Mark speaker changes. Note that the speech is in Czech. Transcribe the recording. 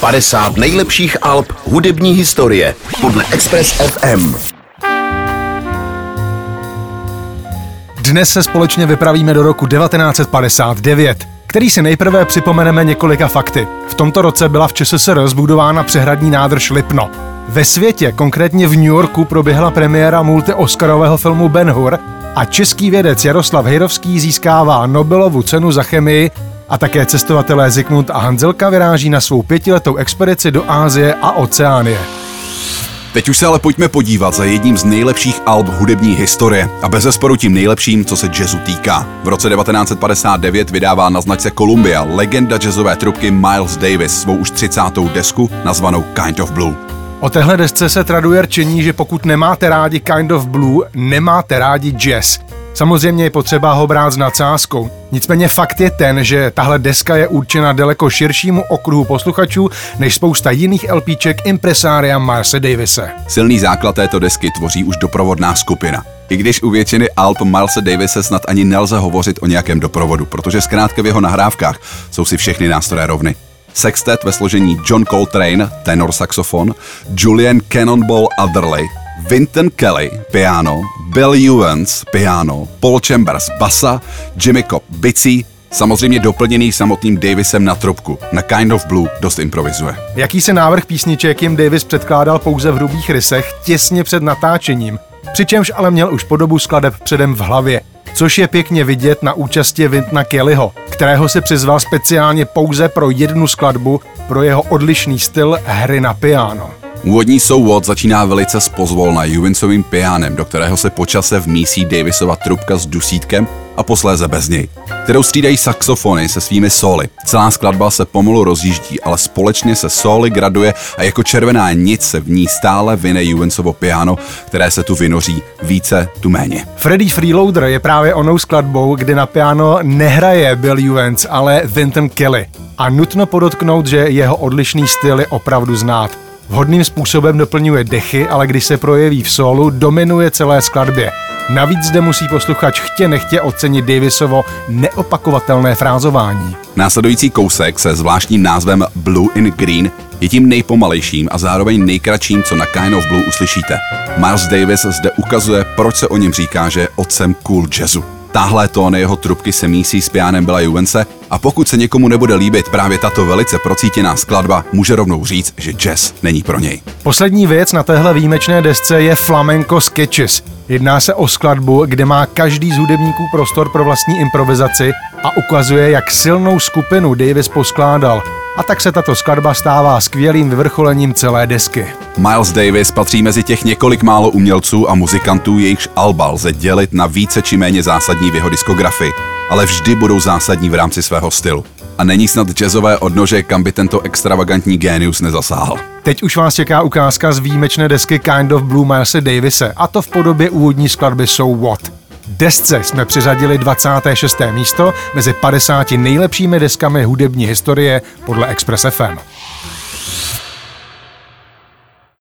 Speaker 1: 50 nejlepších alb hudební historie podle Express FM.
Speaker 2: Dnes se společně vypravíme do roku 1959, který si nejprve připomeneme několika fakty. V tomto roce byla v ČSSR zbudována přehradní nádrž Lipno. Ve světě, konkrétně v New Yorku, proběhla premiéra multi-oscarového filmu Ben Hur a český vědec Jaroslav Hejrovský získává Nobelovu cenu za chemii a také cestovatelé Zikmund a Hanzelka vyráží na svou pětiletou expedici do Ázie a Oceánie.
Speaker 3: Teď už se ale pojďme podívat za jedním z nejlepších alb hudební historie a bez zesporu tím nejlepším, co se jazzu týká. V roce 1959 vydává na značce Columbia legenda jazzové trubky Miles Davis svou už 30. desku nazvanou Kind of Blue.
Speaker 2: O téhle desce se traduje rčení, že pokud nemáte rádi Kind of Blue, nemáte rádi jazz. Samozřejmě je potřeba ho brát s nadsázkou. Nicméně fakt je ten, že tahle deska je určena daleko širšímu okruhu posluchačů než spousta jiných LPček impresária Marse Davise.
Speaker 3: Silný základ této desky tvoří už doprovodná skupina. I když u většiny alb Milesa Davise snad ani nelze hovořit o nějakém doprovodu, protože zkrátka v jeho nahrávkách jsou si všechny nástroje rovny. Sextet ve složení John Coltrane, tenor saxofon, Julian Cannonball Adderley, Vinton Kelly, piano, Bill Ewens, piano, Paul Chambers, basa, Jimmy Cobb, bicí, samozřejmě doplněný samotným Davisem na trubku. Na Kind of Blue dost improvizuje.
Speaker 2: Jaký se návrh písniček jim Davis předkládal pouze v hrubých rysech těsně před natáčením, přičemž ale měl už podobu skladeb předem v hlavě, což je pěkně vidět na účasti Vintna Kellyho, kterého se přizval speciálně pouze pro jednu skladbu pro jeho odlišný styl hry na piano.
Speaker 3: Úvodní souvod začíná velice spozvolna Juvincovým pianem, do kterého se počase vmísí Davisova trubka s dusítkem a posléze bez něj, kterou střídají saxofony se svými sóly. Celá skladba se pomalu rozjíždí, ale společně se sóly graduje a jako červená nic se v ní stále vyne Juvencovo piano, které se tu vynoří více, tu méně.
Speaker 2: Freddy Freeloader je právě onou skladbou, kde na piano nehraje Bill Juvens, ale Vinton Kelly. A nutno podotknout, že jeho odlišný styl je opravdu znát. Vhodným způsobem doplňuje dechy, ale když se projeví v solu, dominuje celé skladbě. Navíc zde musí posluchač chtě nechtě ocenit Davisovo neopakovatelné frázování.
Speaker 3: Následující kousek se zvláštním názvem Blue in Green je tím nejpomalejším a zároveň nejkratším, co na Kind of Blue uslyšíte. Miles Davis zde ukazuje, proč se o něm říká, že je otcem cool jazzu. Táhle tóny jeho trubky se mísí s pianem Bela Juvence a pokud se někomu nebude líbit právě tato velice procítěná skladba, může rovnou říct, že jazz není pro něj.
Speaker 2: Poslední věc na téhle výjimečné desce je Flamenco Sketches. Jedná se o skladbu, kde má každý z hudebníků prostor pro vlastní improvizaci a ukazuje, jak silnou skupinu Davis poskládal. A tak se tato skladba stává skvělým vyvrcholením celé desky.
Speaker 3: Miles Davis patří mezi těch několik málo umělců a muzikantů, jejichž alba lze dělit na více či méně zásadní v jeho diskografii, ale vždy budou zásadní v rámci svého stylu. A není snad jazzové odnože, kam by tento extravagantní génius nezasáhl.
Speaker 2: Teď už vás čeká ukázka z výjimečné desky Kind of Blue Milese Davise, a to v podobě úvodní skladby So What. Desce jsme přiřadili 26. místo mezi 50 nejlepšími deskami hudební historie podle Express FM.